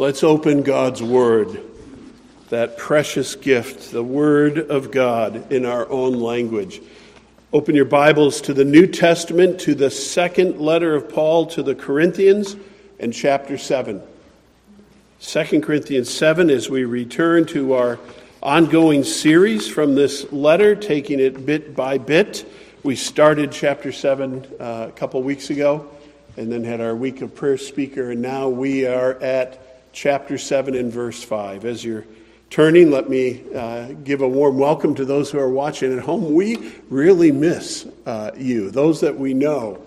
Let's open God's Word, that precious gift, the Word of God in our own language. Open your Bibles to the New Testament, to the second letter of Paul to the Corinthians, and chapter 7. 2 Corinthians 7, as we return to our ongoing series from this letter, taking it bit by bit. We started chapter 7 uh, a couple weeks ago and then had our week of prayer speaker, and now we are at chapter 7 and verse 5. As you're turning, let me uh, give a warm welcome to those who are watching at home. We really miss uh, you, those that we know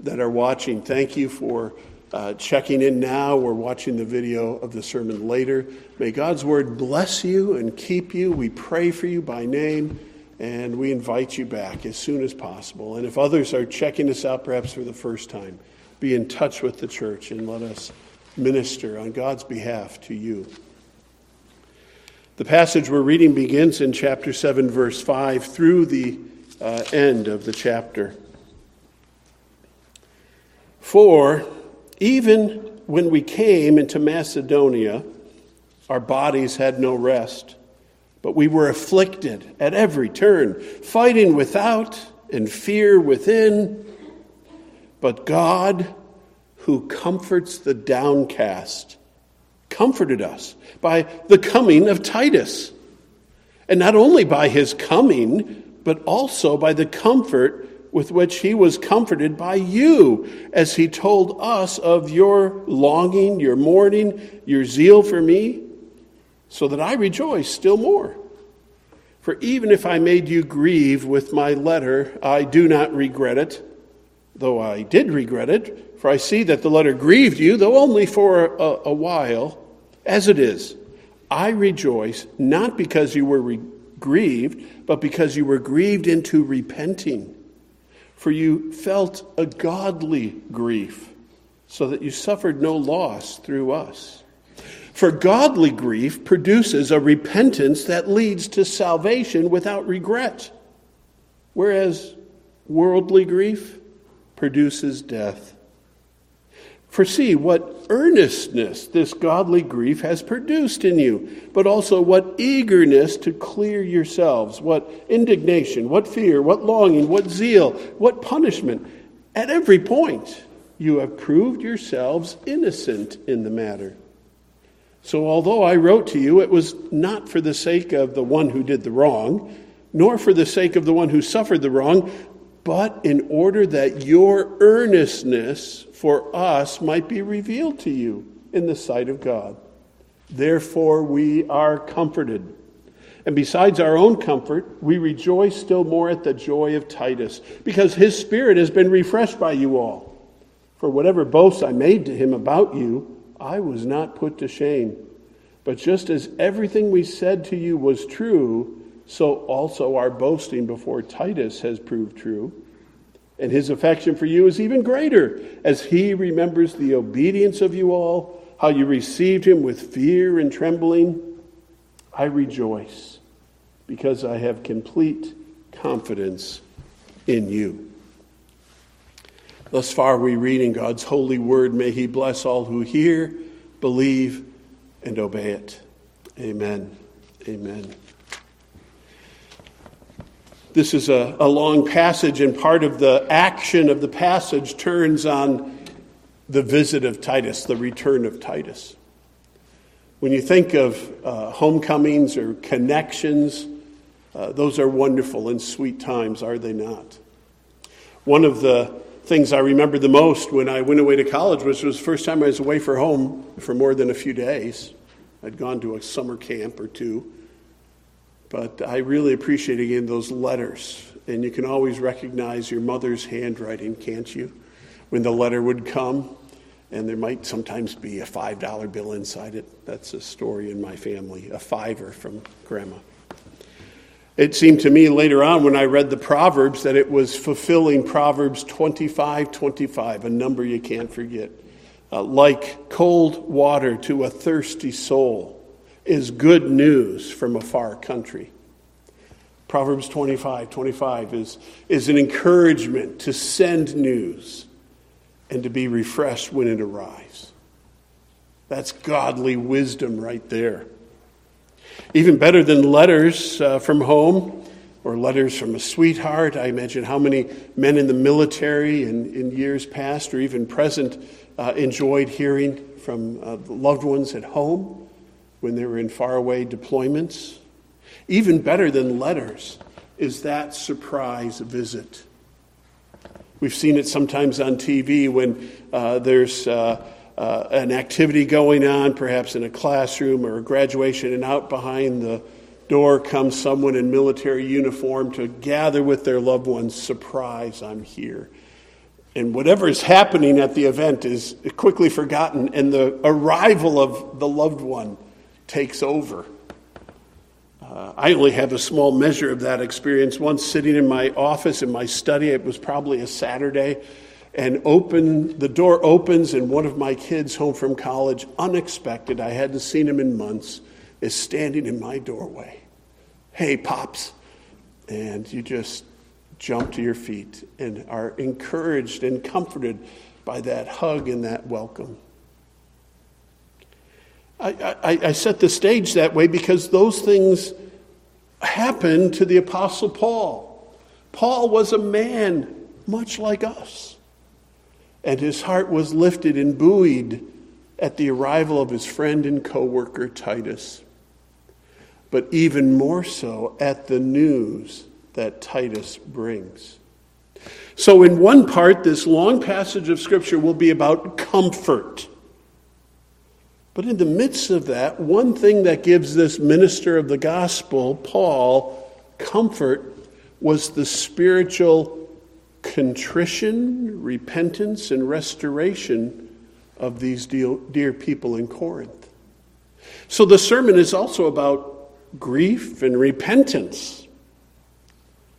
that are watching. Thank you for uh, checking in now or watching the video of the sermon later. May God's word bless you and keep you. We pray for you by name. And we invite you back as soon as possible. And if others are checking us out, perhaps for the first time, be in touch with the church and let us minister on God's behalf to you. The passage we're reading begins in chapter 7, verse 5, through the uh, end of the chapter. For even when we came into Macedonia, our bodies had no rest, but we were afflicted at every turn, fighting without and fear within. But God, who comforts the downcast, comforted us by the coming of Titus. And not only by his coming, but also by the comfort with which he was comforted by you, as he told us of your longing, your mourning, your zeal for me, so that I rejoice still more. For even if I made you grieve with my letter, I do not regret it though I did regret it, for I see that the letter grieved you, though only for a, a while, as it is. I rejoice, not because you were re- grieved, but because you were grieved into repenting. For you felt a godly grief, so that you suffered no loss through us. For godly grief produces a repentance that leads to salvation without regret, whereas worldly grief produces death. For see what earnestness this godly grief has produced in you, but also what eagerness to clear yourselves, what indignation, what fear, what longing, what zeal, what punishment. At every point, you have proved yourselves innocent in the matter. So, although I wrote to you, it was not for the sake of the one who did the wrong, nor for the sake of the one who suffered the wrong, but in order that your earnestness for us might be revealed to you in the sight of God. Therefore, we are comforted. And besides our own comfort, we rejoice still more at the joy of Titus, because his spirit has been refreshed by you all. For whatever boasts I made to him about you, I was not put to shame. But just as everything we said to you was true, so also our boasting before Titus has proved true. And his affection for you is even greater as he remembers the obedience of you all, how you received him with fear and trembling. I rejoice because I have complete confidence in you. Thus far, we read in God's holy word. May He bless all who hear, believe, and obey it. Amen. Amen. This is a, a long passage, and part of the action of the passage turns on the visit of Titus, the return of Titus. When you think of uh, homecomings or connections, uh, those are wonderful and sweet times, are they not? One of the things I remember the most when I went away to college was was the first time I was away from home for more than a few days. I'd gone to a summer camp or two. But I really appreciate again those letters. And you can always recognize your mother's handwriting, can't you? When the letter would come, and there might sometimes be a $5 bill inside it. That's a story in my family, a fiver from grandma. It seemed to me later on when I read the Proverbs that it was fulfilling Proverbs 25 25, a number you can't forget. Uh, like cold water to a thirsty soul is good news from a far country. Proverbs 25 25 is, is an encouragement to send news and to be refreshed when it arrives. That's godly wisdom right there. Even better than letters uh, from home or letters from a sweetheart. I imagine how many men in the military in, in years past or even present uh, enjoyed hearing from uh, loved ones at home when they were in faraway deployments. Even better than letters is that surprise visit. We've seen it sometimes on TV when uh, there's uh, uh, an activity going on, perhaps in a classroom or a graduation, and out behind the door comes someone in military uniform to gather with their loved ones. Surprise, I'm here. And whatever is happening at the event is quickly forgotten, and the arrival of the loved one takes over. Uh, I only have a small measure of that experience. Once sitting in my office, in my study, it was probably a Saturday, and open the door opens, and one of my kids home from college, unexpected, I hadn't seen him in months, is standing in my doorway. Hey, pops, and you just jump to your feet and are encouraged and comforted by that hug and that welcome. I, I, I set the stage that way because those things happened to the Apostle Paul. Paul was a man much like us, and his heart was lifted and buoyed at the arrival of his friend and co worker Titus, but even more so at the news that Titus brings. So, in one part, this long passage of Scripture will be about comfort. But in the midst of that, one thing that gives this minister of the gospel, Paul, comfort was the spiritual contrition, repentance, and restoration of these dear people in Corinth. So the sermon is also about grief and repentance.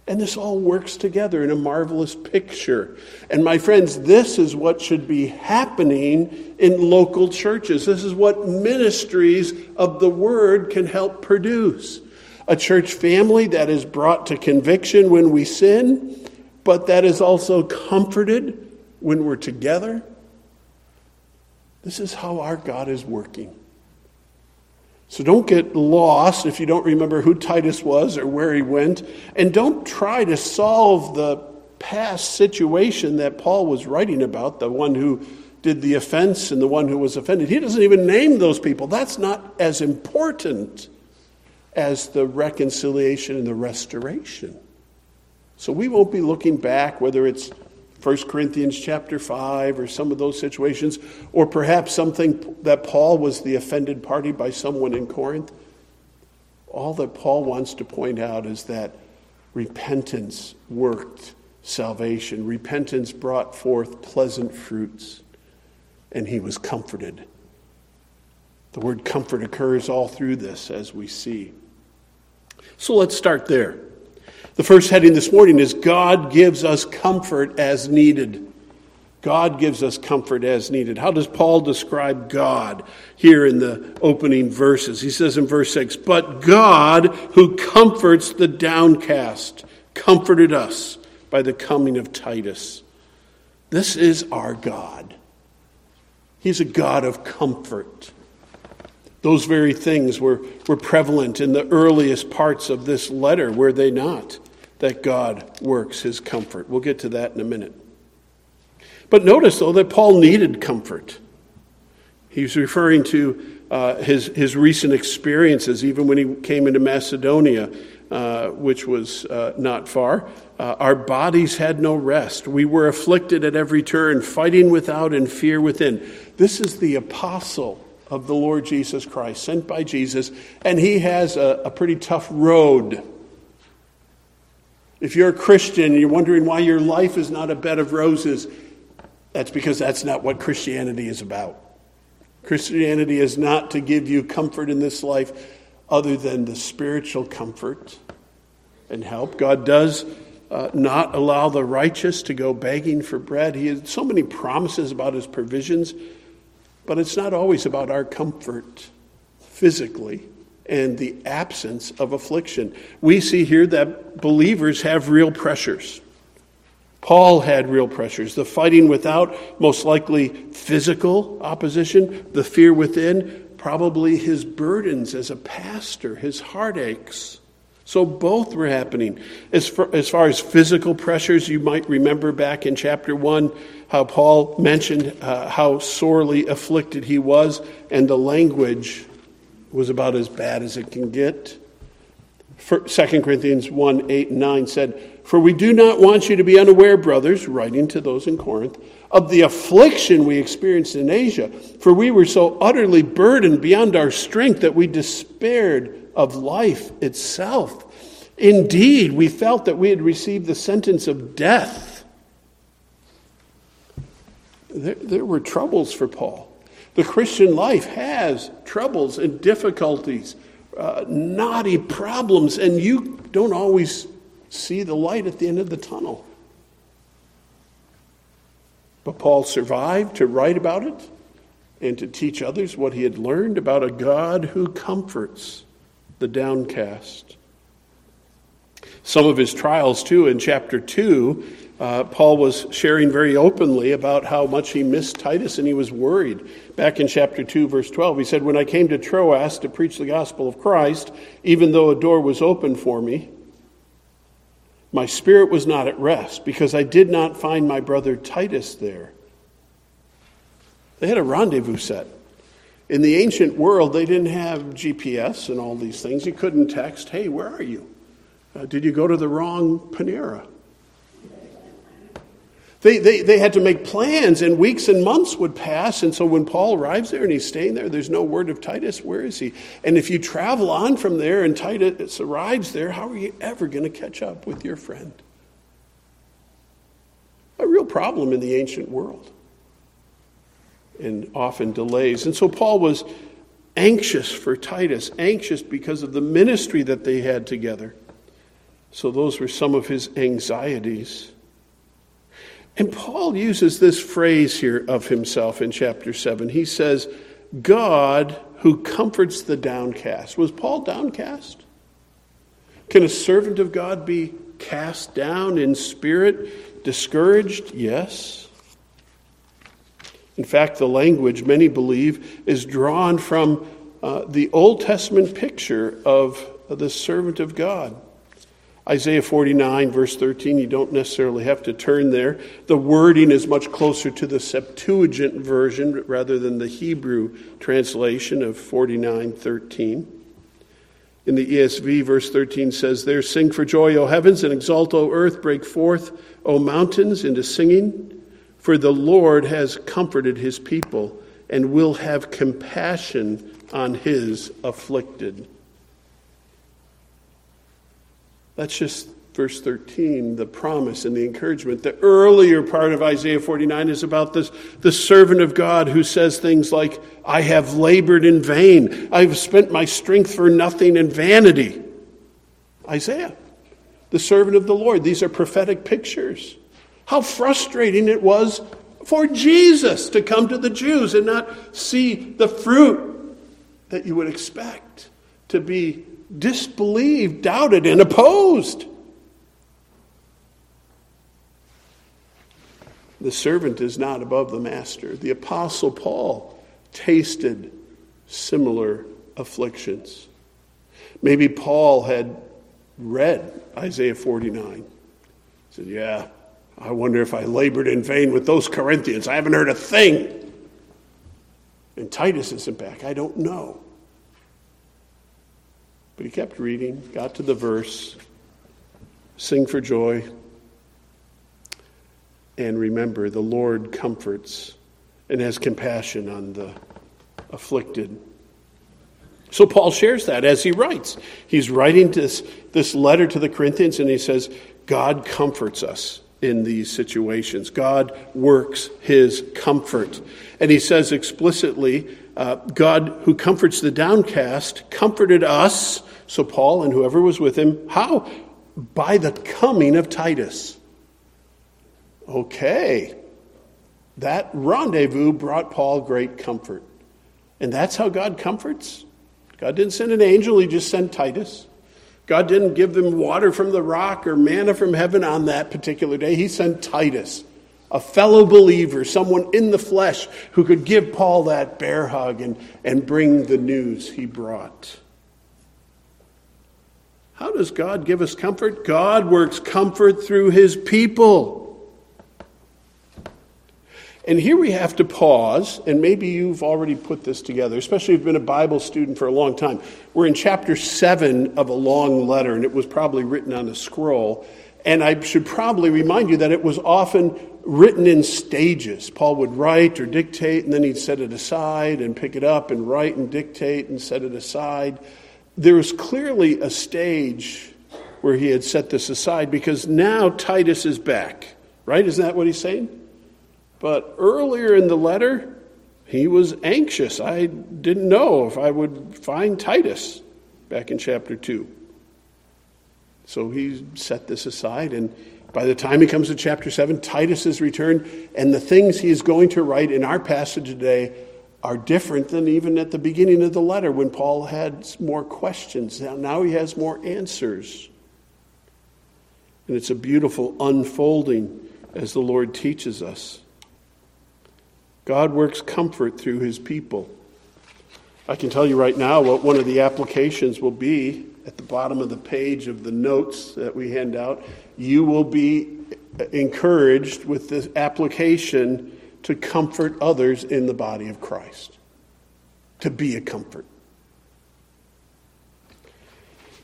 And this all works together in a marvelous picture. And my friends, this is what should be happening in local churches. This is what ministries of the word can help produce. A church family that is brought to conviction when we sin, but that is also comforted when we're together. This is how our God is working. So don't get lost if you don't remember who Titus was or where he went. And don't try to solve the past situation that Paul was writing about, the one who did the offense and the one who was offended. He doesn't even name those people. That's not as important as the reconciliation and the restoration. So we won't be looking back, whether it's 1 Corinthians chapter 5 or some of those situations, or perhaps something that Paul was the offended party by someone in Corinth. All that Paul wants to point out is that repentance worked salvation. Repentance brought forth pleasant fruits, and he was comforted. The word comfort occurs all through this, as we see. So let's start there. The first heading this morning is God gives us comfort as needed. God gives us comfort as needed. How does Paul describe God here in the opening verses? He says in verse 6 But God, who comforts the downcast, comforted us by the coming of Titus. This is our God. He's a God of comfort. Those very things were, were prevalent in the earliest parts of this letter, were they not? That God works his comfort. We'll get to that in a minute. But notice, though, that Paul needed comfort. He's referring to uh, his, his recent experiences, even when he came into Macedonia, uh, which was uh, not far. Uh, our bodies had no rest. We were afflicted at every turn, fighting without and fear within. This is the apostle of the Lord Jesus Christ, sent by Jesus, and he has a, a pretty tough road if you're a Christian and you're wondering why your life is not a bed of roses, that's because that's not what Christianity is about. Christianity is not to give you comfort in this life other than the spiritual comfort and help. God does uh, not allow the righteous to go begging for bread. He has so many promises about his provisions, but it's not always about our comfort physically and the absence of affliction. We see here that believers have real pressures. Paul had real pressures the fighting without, most likely physical opposition, the fear within, probably his burdens as a pastor, his heartaches. So both were happening. As far, as far as physical pressures, you might remember back in chapter 1 how Paul mentioned uh, how sorely afflicted he was, and the language was about as bad as it can get. 2 Corinthians 1 8 and 9 said, For we do not want you to be unaware, brothers, writing to those in Corinth, of the affliction we experienced in Asia. For we were so utterly burdened beyond our strength that we despaired of life itself. Indeed, we felt that we had received the sentence of death. There, there were troubles for Paul. The Christian life has troubles and difficulties uh, knotty problems, and you don't always see the light at the end of the tunnel. But Paul survived to write about it and to teach others what he had learned about a God who comforts the downcast. Some of his trials, too, in chapter 2, uh, Paul was sharing very openly about how much he missed Titus and he was worried. Back in chapter 2, verse 12, he said, When I came to Troas to preach the gospel of Christ, even though a door was open for me, my spirit was not at rest because I did not find my brother Titus there. They had a rendezvous set. In the ancient world, they didn't have GPS and all these things. You couldn't text, Hey, where are you? Uh, did you go to the wrong Panera? They, they, they had to make plans, and weeks and months would pass. And so when Paul arrives there and he's staying there, there's no word of Titus. Where is he? And if you travel on from there and Titus arrives there, how are you ever going to catch up with your friend? A real problem in the ancient world, and often delays. And so Paul was anxious for Titus, anxious because of the ministry that they had together. So those were some of his anxieties. And Paul uses this phrase here of himself in chapter 7. He says, God who comforts the downcast. Was Paul downcast? Can a servant of God be cast down in spirit, discouraged? Yes. In fact, the language, many believe, is drawn from uh, the Old Testament picture of the servant of God. Isaiah 49, verse 13, you don't necessarily have to turn there. The wording is much closer to the Septuagint version rather than the Hebrew translation of 49, 13. In the ESV, verse 13 says, There sing for joy, O heavens, and exult, O earth, break forth, O mountains, into singing. For the Lord has comforted his people and will have compassion on his afflicted. That's just verse 13, the promise and the encouragement. The earlier part of Isaiah 49 is about this, the servant of God who says things like, I have labored in vain. I've spent my strength for nothing in vanity. Isaiah, the servant of the Lord. These are prophetic pictures. How frustrating it was for Jesus to come to the Jews and not see the fruit that you would expect to be disbelieved, doubted, and opposed. The servant is not above the master. The Apostle Paul tasted similar afflictions. Maybe Paul had read Isaiah 49. He said, Yeah, I wonder if I labored in vain with those Corinthians. I haven't heard a thing. And Titus isn't back. I don't know. But he kept reading, got to the verse, sing for joy, and remember the Lord comforts and has compassion on the afflicted. So Paul shares that as he writes. He's writing this, this letter to the Corinthians and he says, God comforts us in these situations. God works his comfort. And he says explicitly, uh, God who comforts the downcast comforted us so Paul and whoever was with him, how? By the coming of Titus. Okay. That rendezvous brought Paul great comfort. And that's how God comforts. God didn't send an angel, he just sent Titus. God didn't give them water from the rock or manna from heaven on that particular day. He sent Titus, a fellow believer, someone in the flesh who could give Paul that bear hug and, and bring the news he brought. How does God give us comfort? God works comfort through his people. And here we have to pause, and maybe you've already put this together, especially if you've been a Bible student for a long time. We're in chapter 7 of a long letter, and it was probably written on a scroll. And I should probably remind you that it was often written in stages. Paul would write or dictate, and then he'd set it aside and pick it up and write and dictate and set it aside there was clearly a stage where he had set this aside because now Titus is back, right? Isn't that what he's saying? But earlier in the letter, he was anxious. I didn't know if I would find Titus back in chapter 2. So he set this aside, and by the time he comes to chapter 7, Titus has returned, and the things he is going to write in our passage today are different than even at the beginning of the letter when Paul had more questions. Now, now he has more answers. And it's a beautiful unfolding as the Lord teaches us. God works comfort through his people. I can tell you right now what one of the applications will be at the bottom of the page of the notes that we hand out. You will be encouraged with this application to comfort others in the body of Christ, to be a comfort.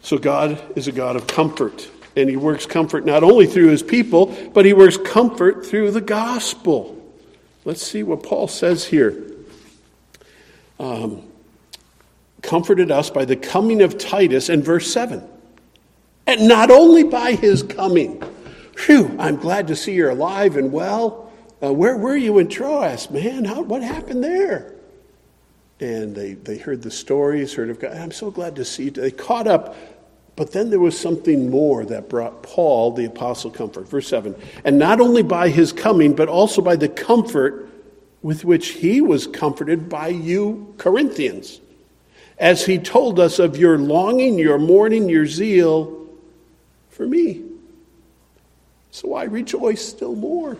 So, God is a God of comfort, and He works comfort not only through His people, but He works comfort through the gospel. Let's see what Paul says here. Um, comforted us by the coming of Titus in verse 7. And not only by his coming. Phew, I'm glad to see you're alive and well. Uh, where were you in Troas, man? How, what happened there? And they, they heard the stories, heard of God. I'm so glad to see you. They caught up, but then there was something more that brought Paul, the apostle, comfort. Verse 7 And not only by his coming, but also by the comfort with which he was comforted by you, Corinthians, as he told us of your longing, your mourning, your zeal for me. So I rejoice still more.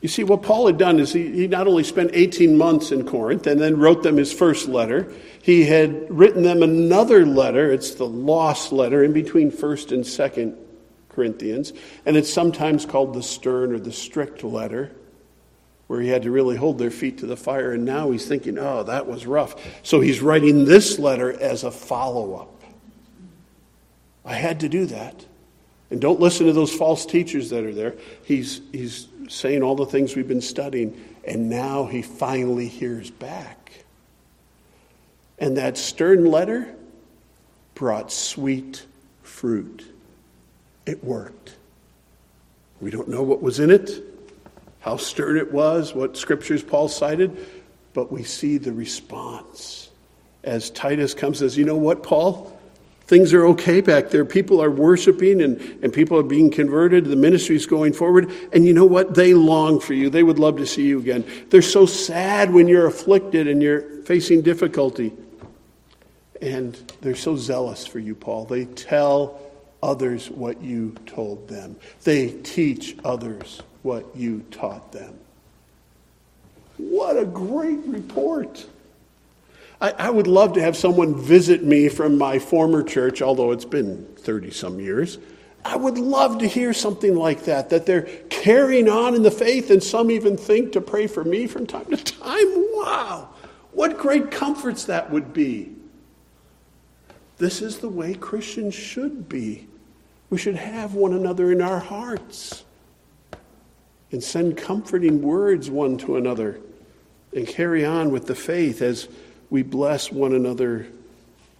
You see, what Paul had done is he, he not only spent 18 months in Corinth and then wrote them his first letter, he had written them another letter. It's the lost letter in between 1st and 2nd Corinthians. And it's sometimes called the stern or the strict letter, where he had to really hold their feet to the fire. And now he's thinking, oh, that was rough. So he's writing this letter as a follow up. I had to do that. And don't listen to those false teachers that are there. He's, he's saying all the things we've been studying, and now he finally hears back. And that stern letter brought sweet fruit. It worked. We don't know what was in it, how stirred it was, what scriptures Paul cited, but we see the response. As Titus comes says, You know what, Paul? Things are okay back there. People are worshiping and, and people are being converted. The ministry is going forward. And you know what? They long for you. They would love to see you again. They're so sad when you're afflicted and you're facing difficulty. And they're so zealous for you, Paul. They tell others what you told them, they teach others what you taught them. What a great report! I, I would love to have someone visit me from my former church, although it's been 30 some years. I would love to hear something like that, that they're carrying on in the faith, and some even think to pray for me from time to time. Wow, what great comforts that would be. This is the way Christians should be. We should have one another in our hearts and send comforting words one to another and carry on with the faith as we bless one another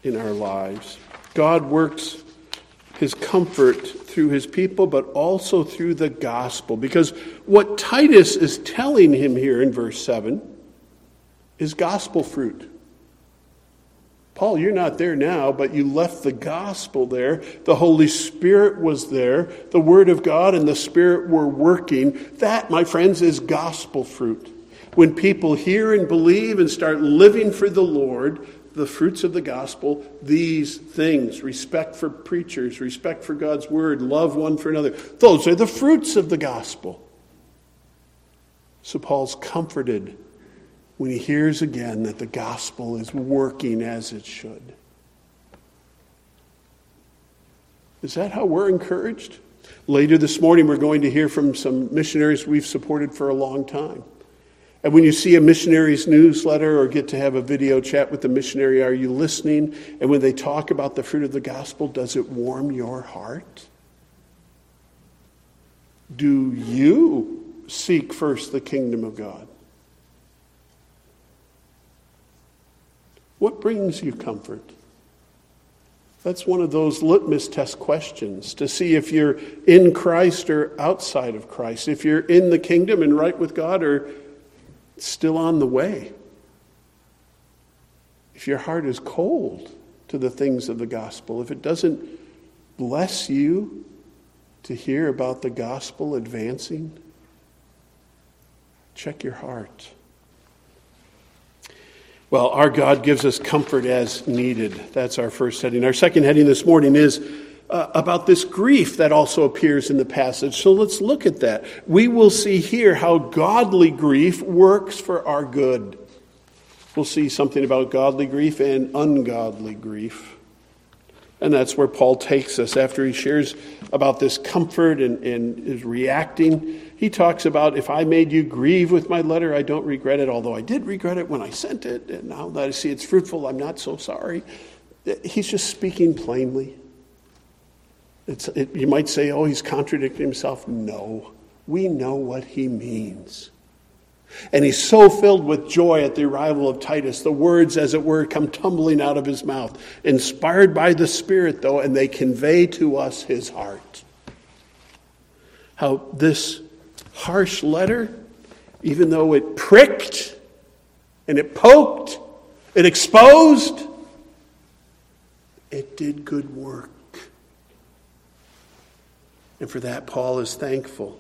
in our lives. God works his comfort through his people, but also through the gospel. Because what Titus is telling him here in verse 7 is gospel fruit. Paul, you're not there now, but you left the gospel there. The Holy Spirit was there. The Word of God and the Spirit were working. That, my friends, is gospel fruit when people hear and believe and start living for the Lord, the fruits of the gospel, these things respect for preachers, respect for God's word, love one for another. Those are the fruits of the gospel. So Paul's comforted when he hears again that the gospel is working as it should. Is that how we're encouraged? Later this morning, we're going to hear from some missionaries we've supported for a long time. And when you see a missionary's newsletter or get to have a video chat with the missionary, are you listening? And when they talk about the fruit of the gospel, does it warm your heart? Do you seek first the kingdom of God? What brings you comfort? That's one of those litmus test questions to see if you're in Christ or outside of Christ, if you're in the kingdom and right with God or still on the way. If your heart is cold to the things of the gospel, if it doesn't bless you to hear about the gospel advancing, check your heart. Well, our God gives us comfort as needed. That's our first heading. Our second heading this morning is uh, about this grief that also appears in the passage. So let's look at that. We will see here how godly grief works for our good. We'll see something about godly grief and ungodly grief. And that's where Paul takes us after he shares about this comfort and, and is reacting. He talks about if I made you grieve with my letter, I don't regret it, although I did regret it when I sent it. And now that I see it's fruitful, I'm not so sorry. He's just speaking plainly. It, you might say, oh, he's contradicting himself. No, we know what he means. And he's so filled with joy at the arrival of Titus. The words, as it were, come tumbling out of his mouth, inspired by the Spirit, though, and they convey to us his heart. How this harsh letter, even though it pricked and it poked, it exposed, it did good work. And for that, Paul is thankful.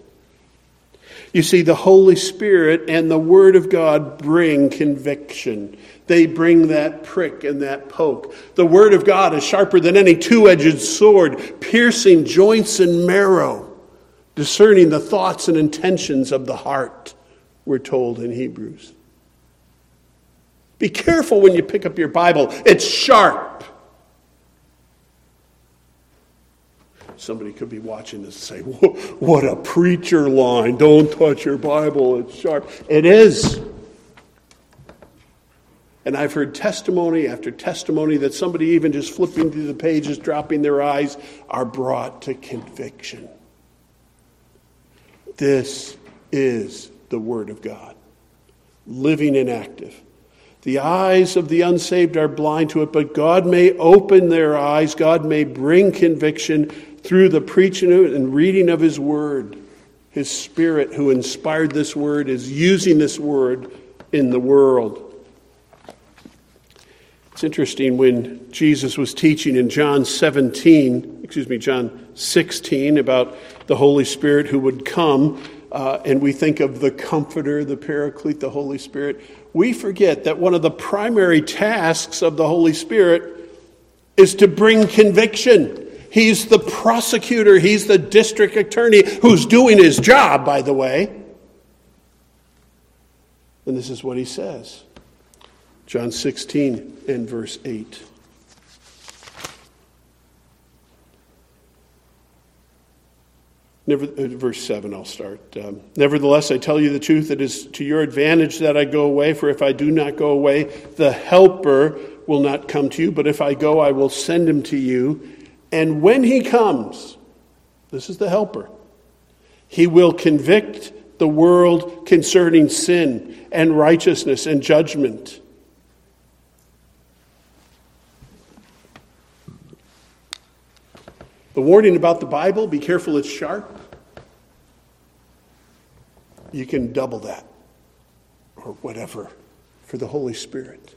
You see, the Holy Spirit and the Word of God bring conviction. They bring that prick and that poke. The Word of God is sharper than any two edged sword, piercing joints and marrow, discerning the thoughts and intentions of the heart, we're told in Hebrews. Be careful when you pick up your Bible, it's sharp. Somebody could be watching this and say, What a preacher line. Don't touch your Bible. It's sharp. It is. And I've heard testimony after testimony that somebody, even just flipping through the pages, dropping their eyes, are brought to conviction. This is the Word of God, living and active. The eyes of the unsaved are blind to it, but God may open their eyes. God may bring conviction through the preaching and reading of His Word. His Spirit, who inspired this Word, is using this Word in the world. It's interesting when Jesus was teaching in John 17, excuse me, John 16, about the Holy Spirit who would come, uh, and we think of the Comforter, the Paraclete, the Holy Spirit. We forget that one of the primary tasks of the Holy Spirit is to bring conviction. He's the prosecutor, he's the district attorney who's doing his job, by the way. And this is what he says John 16 and verse 8. Never, uh, verse 7, I'll start. Um, Nevertheless, I tell you the truth, it is to your advantage that I go away, for if I do not go away, the Helper will not come to you, but if I go, I will send him to you. And when he comes, this is the helper, he will convict the world concerning sin and righteousness and judgment. The warning about the Bible be careful, it's sharp. You can double that or whatever for the Holy Spirit.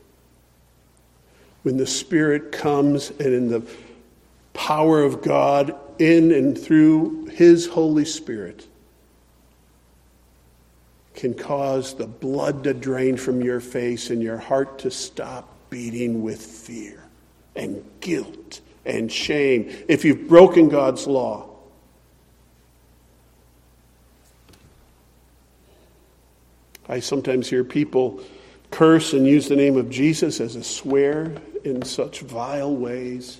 When the Spirit comes and in the power of God in and through His Holy Spirit can cause the blood to drain from your face and your heart to stop beating with fear and guilt and shame if you've broken God's law. I sometimes hear people curse and use the name of Jesus as a swear in such vile ways.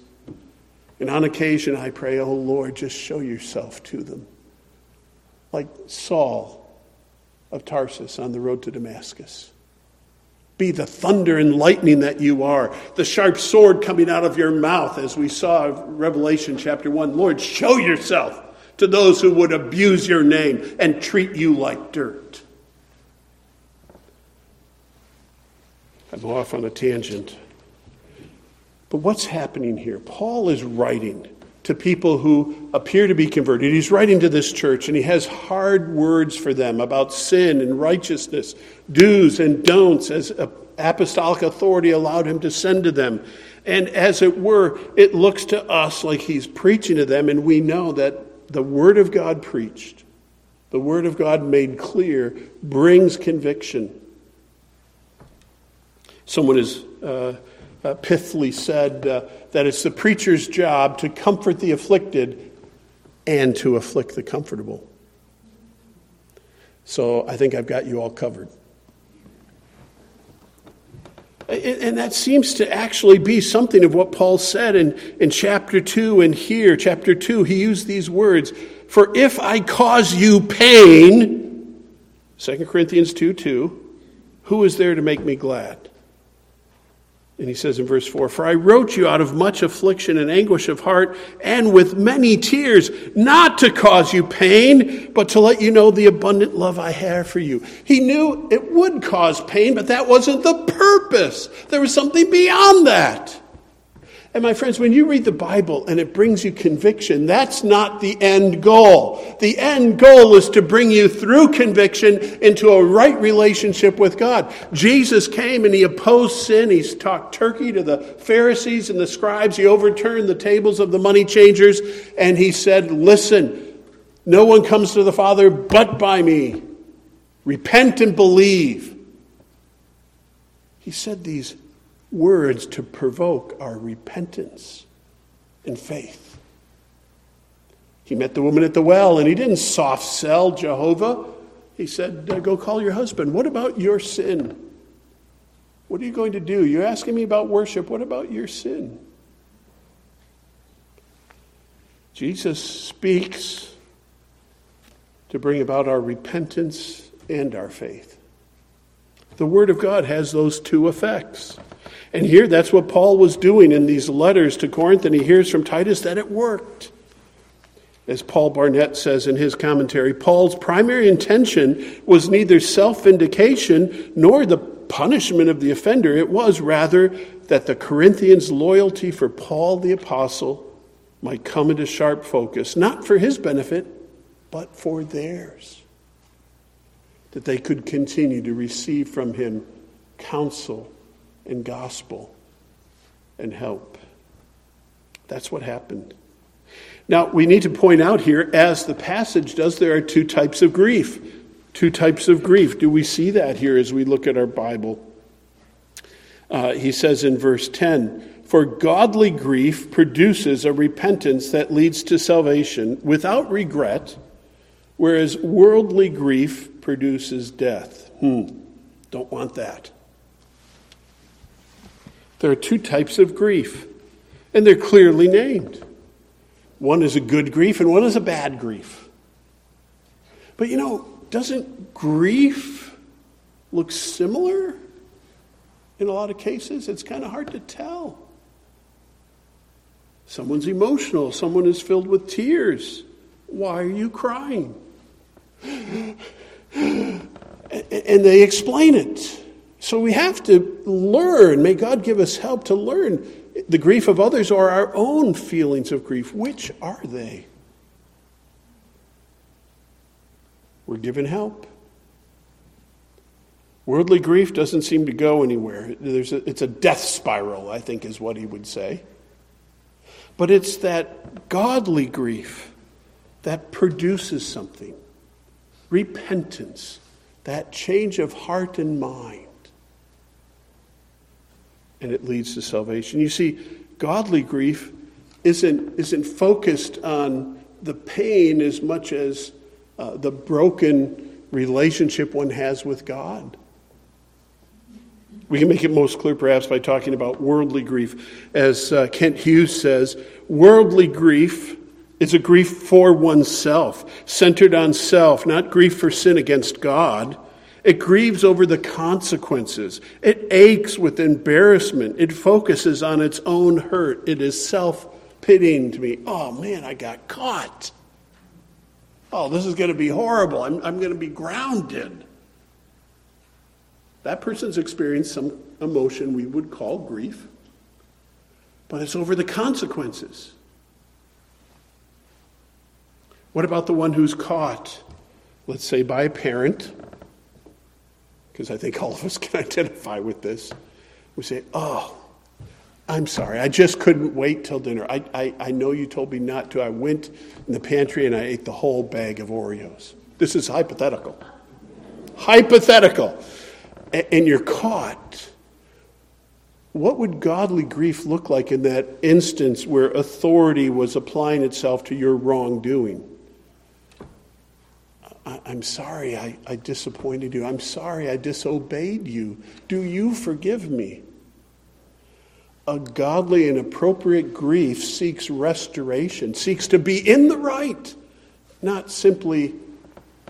And on occasion, I pray, oh Lord, just show yourself to them. Like Saul of Tarsus on the road to Damascus. Be the thunder and lightning that you are, the sharp sword coming out of your mouth, as we saw in Revelation chapter 1. Lord, show yourself to those who would abuse your name and treat you like dirt. I'm off on a tangent. But what's happening here? Paul is writing to people who appear to be converted. He's writing to this church and he has hard words for them about sin and righteousness, do's and don'ts, as apostolic authority allowed him to send to them. And as it were, it looks to us like he's preaching to them, and we know that the Word of God preached, the Word of God made clear, brings conviction. Someone has uh, uh, pithily said uh, that it's the preacher's job to comfort the afflicted and to afflict the comfortable. So I think I've got you all covered. And that seems to actually be something of what Paul said in, in chapter 2 and here, chapter 2. He used these words For if I cause you pain, 2 Corinthians 2 2, who is there to make me glad? And he says in verse 4 For I wrote you out of much affliction and anguish of heart, and with many tears, not to cause you pain, but to let you know the abundant love I have for you. He knew it would cause pain, but that wasn't the purpose. There was something beyond that. And my friends, when you read the Bible and it brings you conviction, that's not the end goal. The end goal is to bring you through conviction into a right relationship with God. Jesus came and he opposed sin. He talked turkey to the Pharisees and the scribes. He overturned the tables of the money changers and he said, Listen, no one comes to the Father but by me. Repent and believe. He said these words to provoke our repentance and faith. He met the woman at the well and he didn't soft sell Jehovah. He said, Go call your husband. What about your sin? What are you going to do? You're asking me about worship. What about your sin? Jesus speaks to bring about our repentance and our faith. The Word of God has those two effects. And here, that's what Paul was doing in these letters to Corinth, and he hears from Titus that it worked. As Paul Barnett says in his commentary, Paul's primary intention was neither self vindication nor the punishment of the offender. It was rather that the Corinthians' loyalty for Paul the Apostle might come into sharp focus, not for his benefit, but for theirs. That they could continue to receive from him counsel and gospel and help. That's what happened. Now, we need to point out here, as the passage does, there are two types of grief. Two types of grief. Do we see that here as we look at our Bible? Uh, he says in verse 10 For godly grief produces a repentance that leads to salvation without regret, whereas worldly grief produces death. Hmm, don't want that. There are two types of grief, and they're clearly named. One is a good grief, and one is a bad grief. But you know, doesn't grief look similar in a lot of cases? It's kind of hard to tell. Someone's emotional, someone is filled with tears. Why are you crying? And they explain it. So we have to learn. May God give us help to learn the grief of others or our own feelings of grief. Which are they? We're given help. Worldly grief doesn't seem to go anywhere. A, it's a death spiral, I think, is what he would say. But it's that godly grief that produces something repentance, that change of heart and mind. And it leads to salvation. You see, godly grief isn't, isn't focused on the pain as much as uh, the broken relationship one has with God. We can make it most clear perhaps by talking about worldly grief. As uh, Kent Hughes says, worldly grief is a grief for oneself, centered on self, not grief for sin against God. It grieves over the consequences. It aches with embarrassment. It focuses on its own hurt. It is self pitying to me. Oh man, I got caught. Oh, this is going to be horrible. I'm, I'm going to be grounded. That person's experienced some emotion we would call grief, but it's over the consequences. What about the one who's caught, let's say, by a parent? Because I think all of us can identify with this. We say, Oh, I'm sorry, I just couldn't wait till dinner. I, I, I know you told me not to. I went in the pantry and I ate the whole bag of Oreos. This is hypothetical. Hypothetical. And you're caught. What would godly grief look like in that instance where authority was applying itself to your wrongdoing? I'm sorry I, I disappointed you. I'm sorry I disobeyed you. Do you forgive me? A godly and appropriate grief seeks restoration, seeks to be in the right, not simply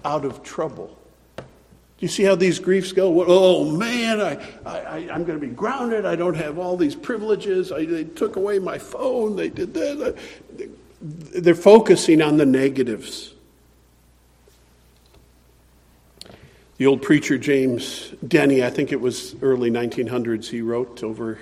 out of trouble. Do you see how these griefs go? Oh man, I, I, I'm going to be grounded. I don't have all these privileges. I, they took away my phone. They did that. They're focusing on the negatives. The old preacher James Denney, I think it was early 1900s, he wrote over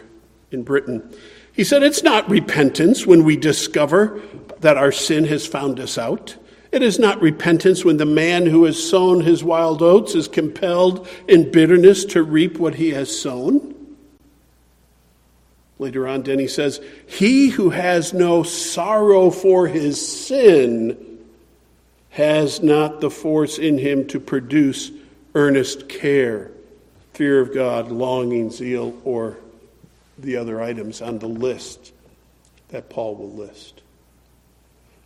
in Britain. He said, It's not repentance when we discover that our sin has found us out. It is not repentance when the man who has sown his wild oats is compelled in bitterness to reap what he has sown. Later on, Denney says, He who has no sorrow for his sin has not the force in him to produce earnest care, fear of God, longing, zeal, or the other items on the list that Paul will list.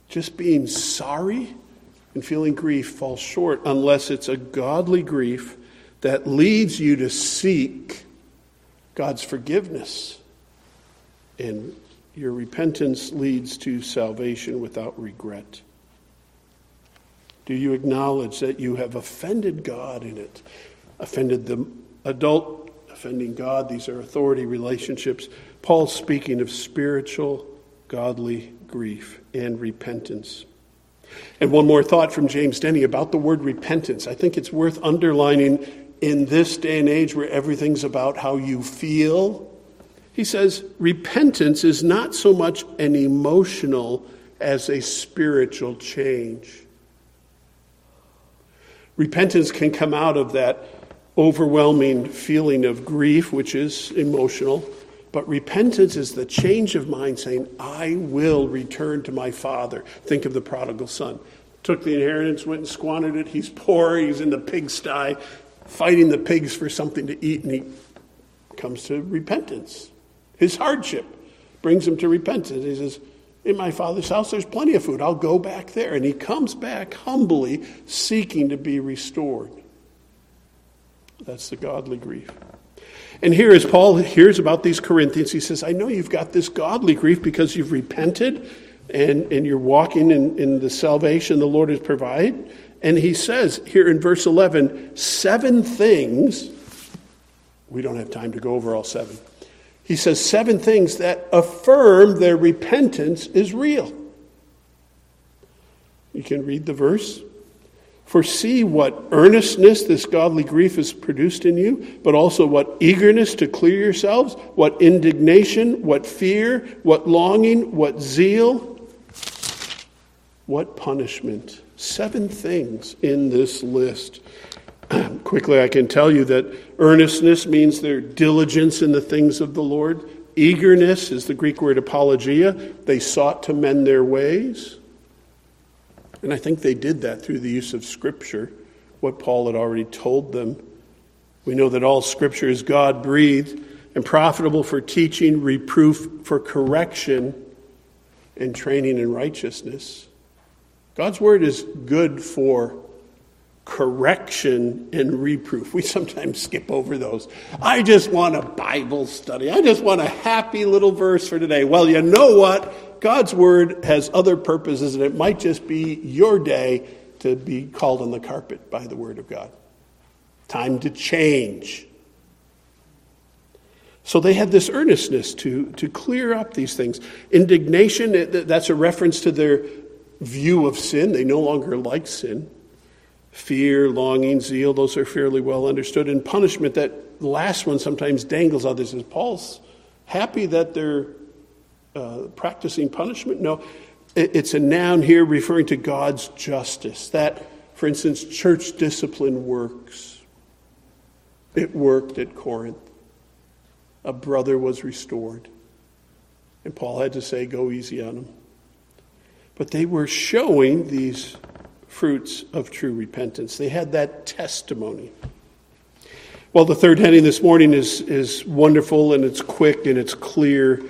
Just being sorry and feeling grief falls short unless it's a godly grief that leads you to seek God's forgiveness. And your repentance leads to salvation without regret. Do you acknowledge that you have offended God in it? Offended the adult, offending God. These are authority relationships. Paul's speaking of spiritual, godly grief and repentance. And one more thought from James Denney about the word repentance. I think it's worth underlining in this day and age where everything's about how you feel. He says, repentance is not so much an emotional as a spiritual change. Repentance can come out of that overwhelming feeling of grief, which is emotional. But repentance is the change of mind saying, I will return to my father. Think of the prodigal son. Took the inheritance, went and squandered it. He's poor, he's in the pigsty, fighting the pigs for something to eat, and he comes to repentance. His hardship brings him to repentance. He says, in my father's house, there's plenty of food. I'll go back there. And he comes back humbly, seeking to be restored. That's the godly grief. And here, as Paul hears about these Corinthians, he says, I know you've got this godly grief because you've repented and, and you're walking in, in the salvation the Lord has provided. And he says here in verse 11, seven things. We don't have time to go over all seven he says seven things that affirm their repentance is real. You can read the verse. For see what earnestness this godly grief has produced in you, but also what eagerness to clear yourselves, what indignation, what fear, what longing, what zeal, what punishment. Seven things in this list Quickly, I can tell you that earnestness means their diligence in the things of the Lord. Eagerness is the Greek word apologia. They sought to mend their ways. And I think they did that through the use of Scripture, what Paul had already told them. We know that all Scripture is God breathed and profitable for teaching, reproof, for correction, and training in righteousness. God's word is good for correction and reproof. We sometimes skip over those. I just want a Bible study. I just want a happy little verse for today. Well, you know what? God's word has other purposes, and it might just be your day to be called on the carpet by the word of God. Time to change. So they had this earnestness to, to clear up these things. Indignation, that's a reference to their view of sin. They no longer like sin. Fear, longing, zeal, those are fairly well understood. And punishment, that last one sometimes dangles others. Is Paul's happy that they're uh, practicing punishment? No, it's a noun here referring to God's justice. That, for instance, church discipline works. It worked at Corinth. A brother was restored. And Paul had to say, Go easy on him. But they were showing these fruits of true repentance. They had that testimony. Well, the third heading this morning is, is wonderful and it's quick and it's clear.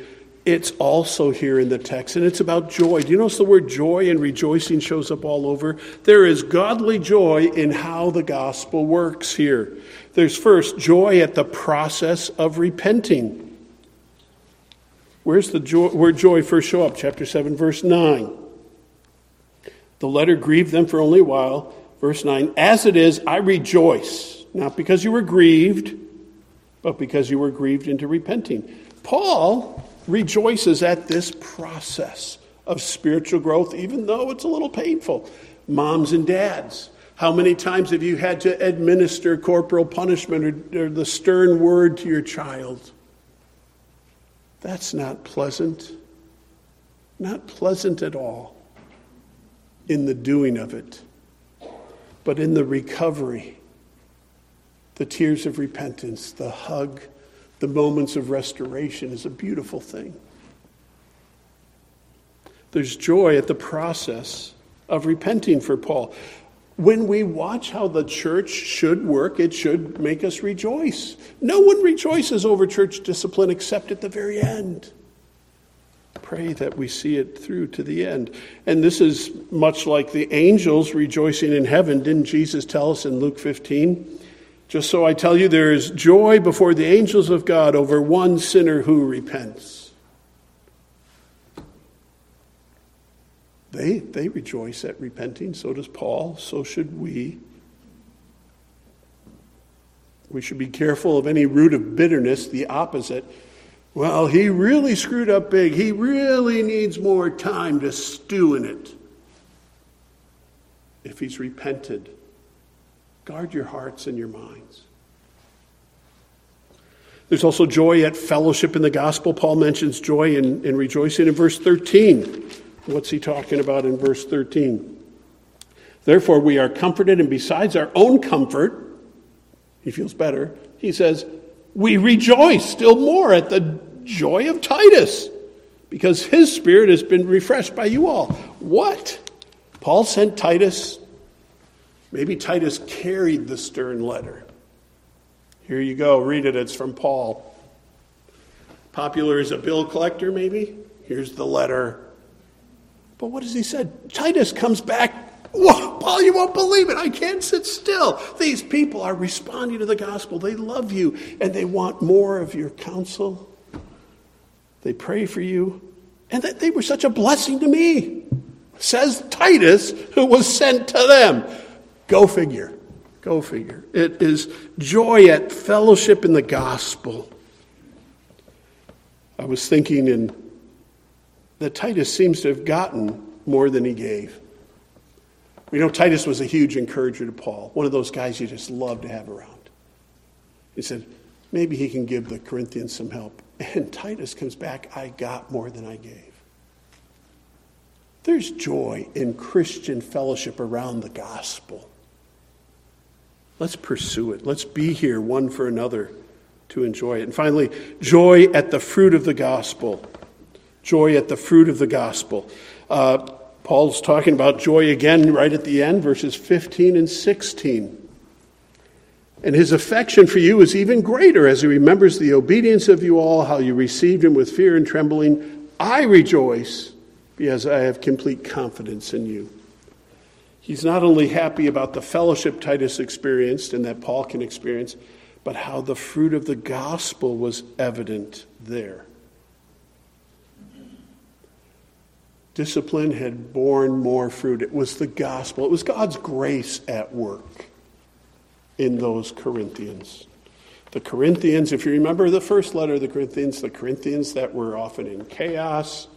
It's also here in the text, and it's about joy. Do you notice the word joy and rejoicing shows up all over? There is godly joy in how the gospel works here. There's first joy at the process of repenting. Where's the joy, where joy first show up? Chapter 7, verse 9. The letter grieved them for only a while. Verse 9, as it is, I rejoice, not because you were grieved, but because you were grieved into repenting. Paul rejoices at this process of spiritual growth, even though it's a little painful. Moms and dads, how many times have you had to administer corporal punishment or, or the stern word to your child? That's not pleasant. Not pleasant at all in the doing of it, but in the recovery, the tears of repentance, the hug, the moments of restoration is a beautiful thing. There's joy at the process of repenting for Paul. When we watch how the church should work, it should make us rejoice. No one rejoices over church discipline except at the very end. Pray that we see it through to the end. And this is much like the angels rejoicing in heaven. Didn't Jesus tell us in Luke 15? Just so I tell you, there is joy before the angels of God over one sinner who repents. They, they rejoice at repenting. So does Paul. So should we. We should be careful of any root of bitterness, the opposite. Well, he really screwed up big. He really needs more time to stew in it. If he's repented, Guard your hearts and your minds. There's also joy at fellowship in the gospel. Paul mentions joy in, in rejoicing in verse 13. What's he talking about in verse 13? Therefore, we are comforted, and besides our own comfort, he feels better, he says, we rejoice still more at the joy of Titus, because his spirit has been refreshed by you all. What? Paul sent Titus Maybe Titus carried the stern letter. Here you go, read it. It's from Paul. Popular as a bill collector, maybe? Here's the letter. But what has he said? Titus comes back. Whoa, Paul, you won't believe it. I can't sit still. These people are responding to the gospel. They love you and they want more of your counsel. They pray for you. And that they were such a blessing to me, says Titus, who was sent to them. Go figure. Go figure. It is joy at fellowship in the gospel. I was thinking in that Titus seems to have gotten more than he gave. We know Titus was a huge encourager to Paul, one of those guys you just love to have around. He said, maybe he can give the Corinthians some help. And Titus comes back, I got more than I gave. There's joy in Christian fellowship around the gospel. Let's pursue it. Let's be here one for another to enjoy it. And finally, joy at the fruit of the gospel. Joy at the fruit of the gospel. Uh, Paul's talking about joy again right at the end, verses 15 and 16. And his affection for you is even greater as he remembers the obedience of you all, how you received him with fear and trembling. I rejoice because I have complete confidence in you. He's not only happy about the fellowship Titus experienced and that Paul can experience, but how the fruit of the gospel was evident there. Discipline had borne more fruit. It was the gospel, it was God's grace at work in those Corinthians. The Corinthians, if you remember the first letter of the Corinthians, the Corinthians that were often in chaos,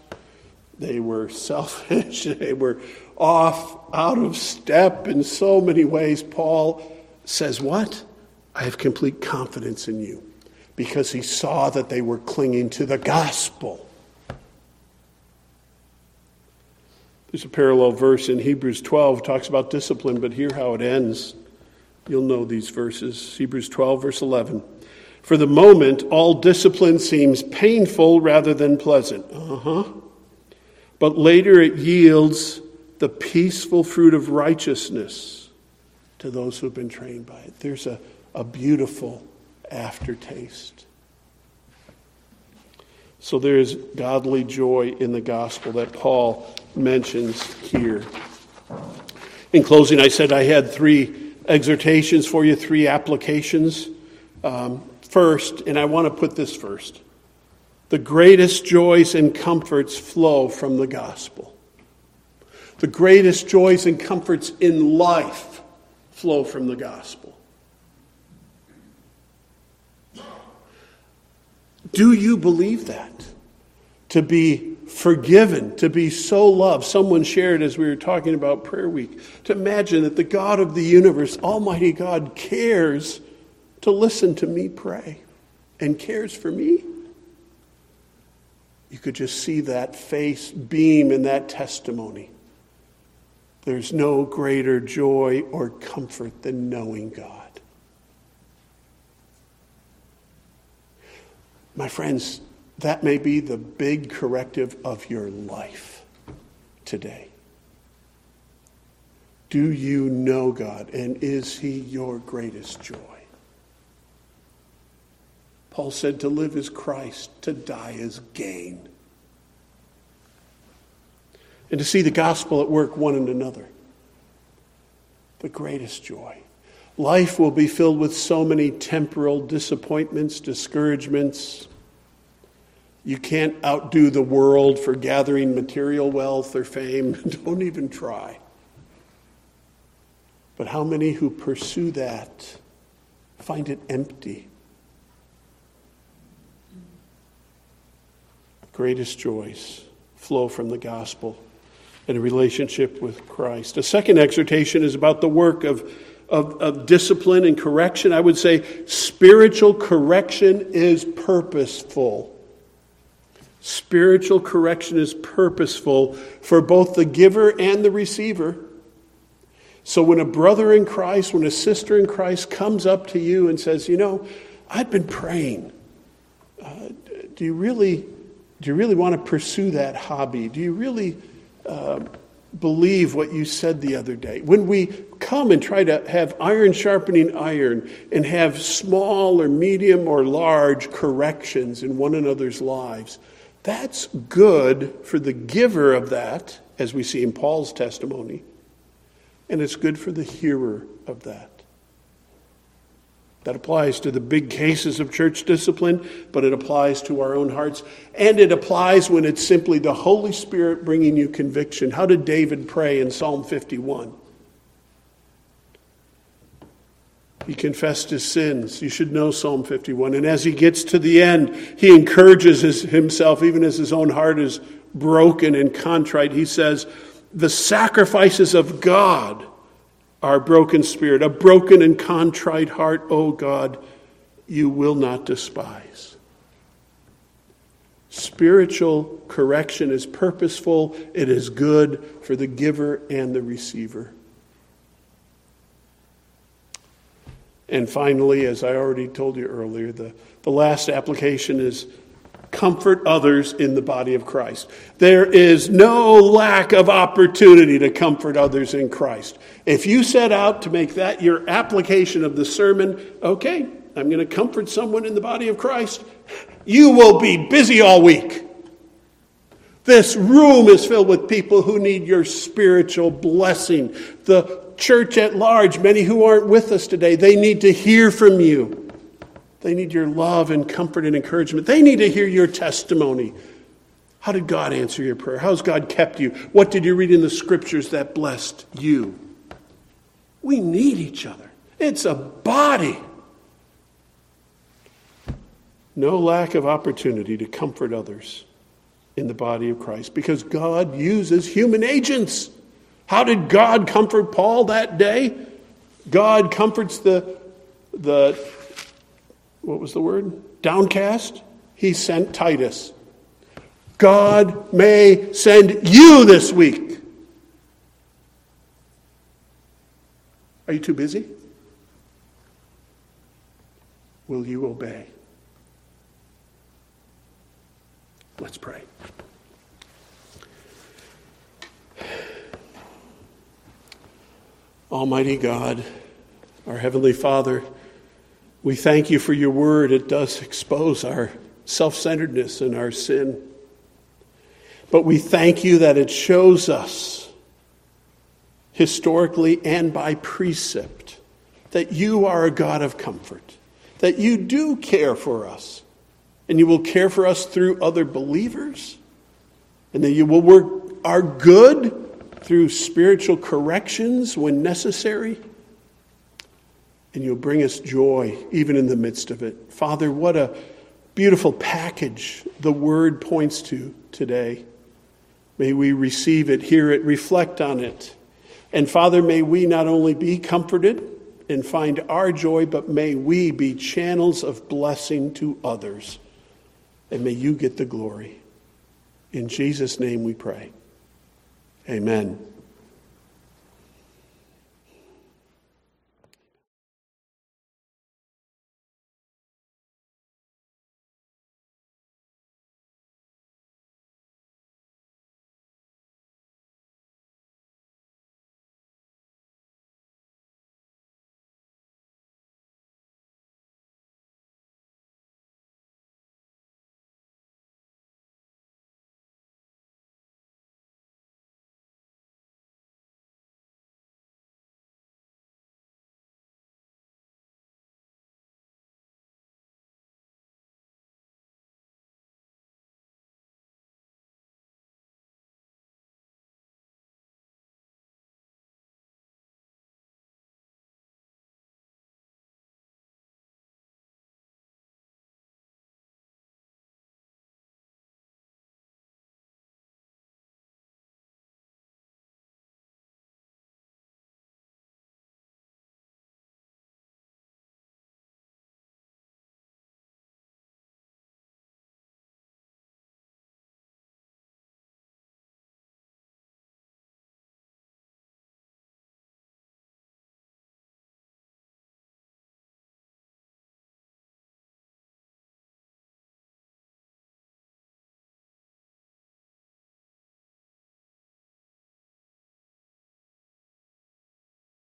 they were selfish, they were off, out of step in so many ways. Paul says, What? I have complete confidence in you because he saw that they were clinging to the gospel. There's a parallel verse in Hebrews 12 talks about discipline, but hear how it ends. You'll know these verses. Hebrews 12, verse 11. For the moment, all discipline seems painful rather than pleasant. Uh huh. But later it yields the peaceful fruit of righteousness to those who have been trained by it. There's a, a beautiful aftertaste. So there is godly joy in the gospel that Paul mentions here. In closing, I said I had three exhortations for you, three applications. Um, first, and I want to put this first the greatest joys and comforts flow from the gospel. The greatest joys and comforts in life flow from the gospel. Do you believe that? To be forgiven, to be so loved. Someone shared as we were talking about prayer week to imagine that the God of the universe, Almighty God, cares to listen to me pray and cares for me. You could just see that face beam in that testimony. There's no greater joy or comfort than knowing God. My friends, that may be the big corrective of your life today. Do you know God, and is He your greatest joy? Paul said to live is Christ, to die is gain. And to see the gospel at work one and another. The greatest joy. Life will be filled with so many temporal disappointments, discouragements, you can't outdo the world for gathering material wealth or fame. Don't even try. But how many who pursue that find it empty? Greatest joys flow from the gospel and a relationship with Christ. A second exhortation is about the work of, of, of discipline and correction. I would say spiritual correction is purposeful. Spiritual correction is purposeful for both the giver and the receiver. So when a brother in Christ, when a sister in Christ comes up to you and says, "You know, I've been praying. Uh, do you really, do you really want to pursue that hobby? Do you really uh, believe what you said the other day?" When we come and try to have iron sharpening iron and have small or medium or large corrections in one another's lives that's good for the giver of that, as we see in Paul's testimony, and it's good for the hearer of that. That applies to the big cases of church discipline, but it applies to our own hearts. And it applies when it's simply the Holy Spirit bringing you conviction. How did David pray in Psalm 51? He confessed his sins. You should know Psalm 51. And as he gets to the end, he encourages his, himself, even as his own heart is broken and contrite. He says, The sacrifices of God a broken spirit, a broken and contrite heart, O God, you will not despise. Spiritual correction is purposeful, it is good for the giver and the receiver. And finally, as I already told you earlier, the, the last application is comfort others in the body of Christ. There is no lack of opportunity to comfort others in Christ. If you set out to make that your application of the sermon, okay, I'm going to comfort someone in the body of Christ, you will be busy all week. This room is filled with people who need your spiritual blessing. The church at large, many who aren't with us today, they need to hear from you. They need your love and comfort and encouragement. They need to hear your testimony. How did God answer your prayer? How's God kept you? What did you read in the scriptures that blessed you? We need each other. It's a body. No lack of opportunity to comfort others in the body of Christ because God uses human agents. How did God comfort Paul that day? God comforts the, the what was the word? Downcast. He sent Titus. God may send you this week. Are you too busy? Will you obey? Let's pray. Almighty God, our Heavenly Father, we thank you for your word. It does expose our self centeredness and our sin. But we thank you that it shows us, historically and by precept, that you are a God of comfort, that you do care for us, and you will care for us through other believers, and that you will work our good through spiritual corrections when necessary and you'll bring us joy even in the midst of it. Father, what a beautiful package the word points to today. May we receive it, hear it, reflect on it. And Father, may we not only be comforted and find our joy, but may we be channels of blessing to others. And may you get the glory. In Jesus' name we pray. Amen.